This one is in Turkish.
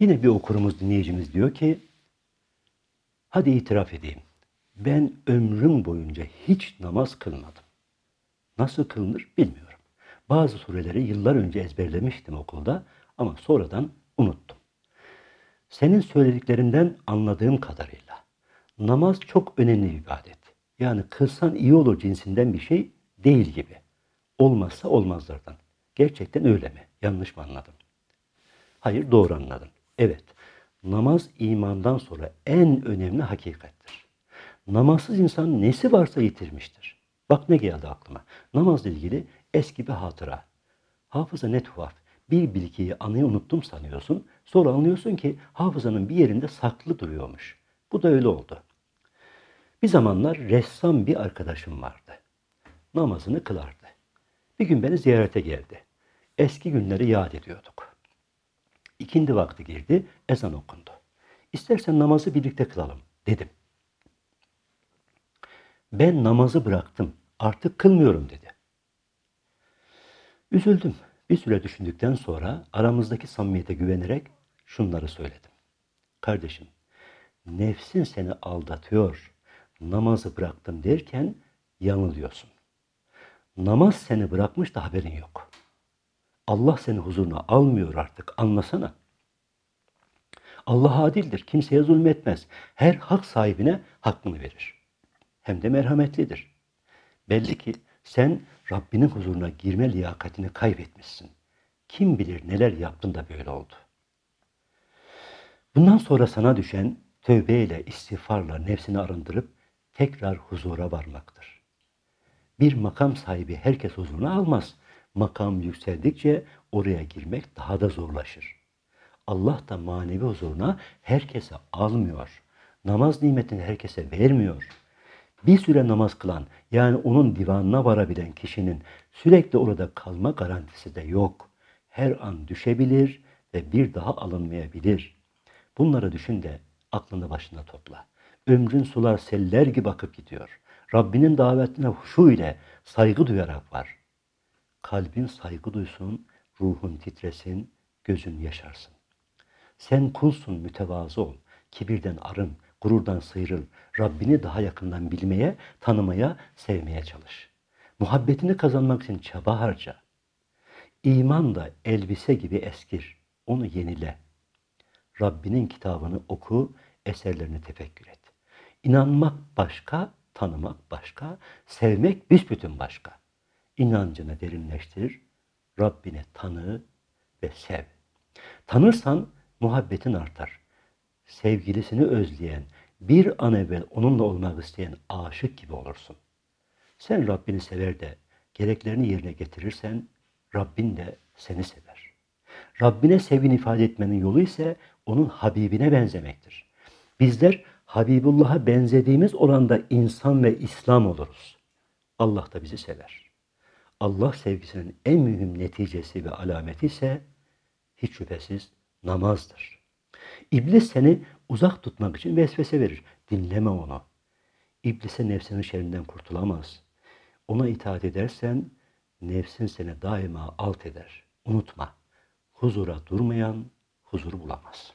Yine bir okurumuz, dinleyicimiz diyor ki, hadi itiraf edeyim. Ben ömrüm boyunca hiç namaz kılmadım. Nasıl kılınır bilmiyorum. Bazı sureleri yıllar önce ezberlemiştim okulda ama sonradan unuttum. Senin söylediklerinden anladığım kadarıyla namaz çok önemli bir ibadet. Yani kılsan iyi olur cinsinden bir şey değil gibi. Olmazsa olmazlardan. Gerçekten öyle mi? Yanlış mı anladım? Hayır doğru anladım. Evet. Namaz imandan sonra en önemli hakikattir. Namazsız insan nesi varsa yitirmiştir. Bak ne geldi aklıma. Namazla ilgili eski bir hatıra. Hafıza ne tuhaf. Bir bilgiyi anıyı unuttum sanıyorsun. Sonra anlıyorsun ki hafızanın bir yerinde saklı duruyormuş. Bu da öyle oldu. Bir zamanlar ressam bir arkadaşım vardı. Namazını kılardı. Bir gün beni ziyarete geldi. Eski günleri yad ediyorduk. İkindi vakti girdi, ezan okundu. İstersen namazı birlikte kılalım dedim. Ben namazı bıraktım, artık kılmıyorum dedi. Üzüldüm. Bir süre düşündükten sonra aramızdaki samimiyete güvenerek şunları söyledim. Kardeşim, nefsin seni aldatıyor, namazı bıraktım derken yanılıyorsun. Namaz seni bırakmış da haberin yok. Allah seni huzuruna almıyor artık anlasana. Allah adildir, kimseye zulmetmez. Her hak sahibine hakkını verir. Hem de merhametlidir. Belli ki sen Rabbinin huzuruna girme liyakatini kaybetmişsin. Kim bilir neler yaptın da böyle oldu. Bundan sonra sana düşen tövbeyle, istiğfarla nefsini arındırıp tekrar huzura varmaktır. Bir makam sahibi herkes huzuruna almaz. Makam yükseldikçe oraya girmek daha da zorlaşır. Allah da manevi huzuruna herkese almıyor. Namaz nimetini herkese vermiyor. Bir süre namaz kılan yani onun divanına varabilen kişinin sürekli orada kalma garantisi de yok. Her an düşebilir ve bir daha alınmayabilir. Bunları düşün de aklını başına topla. Ömrün sular seller gibi akıp gidiyor. Rabbinin davetine huşu ile saygı duyarak var. Kalbin saygı duysun, ruhun titresin, gözün yaşarsın. Sen kulsun, mütevazı ol. Kibirden arın, gururdan sıyrıl. Rabbini daha yakından bilmeye, tanımaya, sevmeye çalış. Muhabbetini kazanmak için çaba harca. İman da elbise gibi eskir. Onu yenile. Rabbinin kitabını oku, eserlerini tefekkür et. İnanmak başka, tanımak başka, sevmek büsbütün başka. İnancını derinleştir, Rabbini tanı ve sev. Tanırsan muhabbetin artar. Sevgilisini özleyen, bir an evvel onunla olmak isteyen aşık gibi olursun. Sen Rabbini sever de gereklerini yerine getirirsen Rabbin de seni sever. Rabbine sevgini ifade etmenin yolu ise onun Habibine benzemektir. Bizler Habibullah'a benzediğimiz oranda insan ve İslam oluruz. Allah da bizi sever. Allah sevgisinin en mühim neticesi ve alameti ise hiç şüphesiz namazdır. İblis seni uzak tutmak için vesvese verir. Dinleme onu. İblise nefsinin şerrinden kurtulamaz. Ona itaat edersen nefsin seni daima alt eder. Unutma. Huzura durmayan huzur bulamaz.